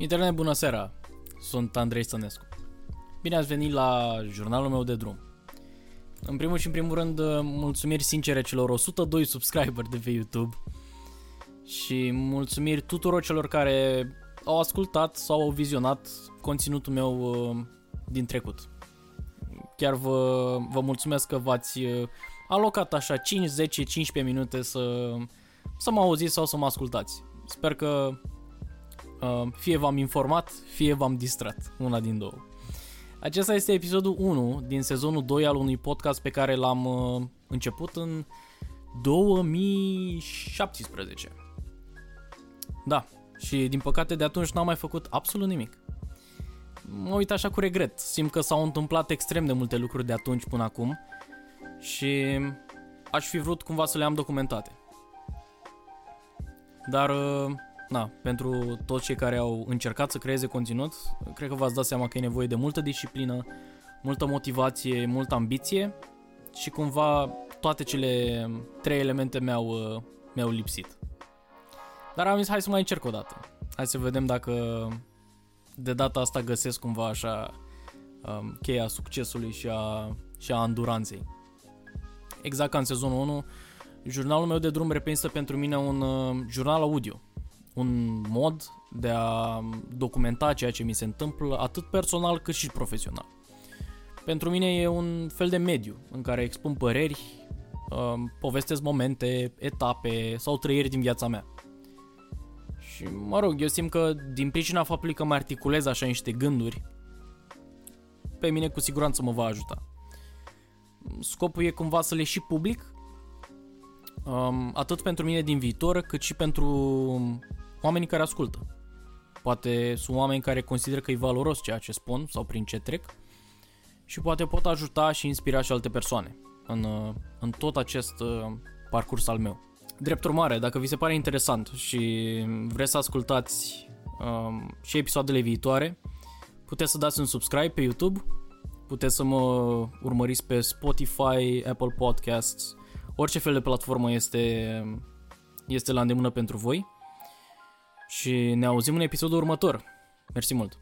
Internet, bună seara! Sunt Andrei Stănescu. Bine ați venit la jurnalul meu de drum. În primul și în primul rând, mulțumiri sincere celor 102 subscriberi de pe YouTube și mulțumiri tuturor celor care au ascultat sau au vizionat conținutul meu uh, din trecut. Chiar vă, vă mulțumesc că v-ați uh, alocat așa 5, 10, 15 minute să, să mă auziți sau să mă ascultați. Sper că uh, fie v-am informat, fie v-am distrat, una din două. Acesta este episodul 1 din sezonul 2 al unui podcast pe care l-am uh, început în 2017. Da, și din păcate de atunci n-am mai făcut absolut nimic. Mă uit așa cu regret, simt că s-au întâmplat extrem de multe lucruri de atunci până acum și aș fi vrut cumva să le am documentate. Dar, uh, na, pentru toți cei care au încercat să creeze conținut, cred că v-ați dat seama că e nevoie de multă disciplină, multă motivație, multă ambiție și cumva toate cele trei elemente mi-au, uh, mi-au lipsit. Dar am zis, hai să mai încerc o dată. Hai să vedem dacă de data asta găsesc cumva așa um, cheia succesului și a, și a anduranței. Exact ca în sezonul 1, jurnalul meu de drum reprezintă pentru mine un uh, jurnal audio. Un mod de a documenta ceea ce mi se întâmplă atât personal cât și profesional. Pentru mine e un fel de mediu în care expun păreri, uh, povestesc momente, etape sau trăiri din viața mea. Și mă rog, eu simt că din pricina faptului că mă articulez așa niște gânduri, pe mine cu siguranță mă va ajuta. Scopul e cumva să le și public, um, atât pentru mine din viitor, cât și pentru oamenii care ascultă. Poate sunt oameni care consideră că e valoros ceea ce spun sau prin ce trec și poate pot ajuta și inspira și alte persoane în, în tot acest uh, parcurs al meu. Drept urmare, dacă vi se pare interesant și vreți să ascultați um, și episoadele viitoare, puteți să dați un subscribe pe YouTube, puteți să mă urmăriți pe Spotify, Apple Podcasts, orice fel de platformă este, este la îndemână pentru voi. Și ne auzim în episodul următor. Mersi mult!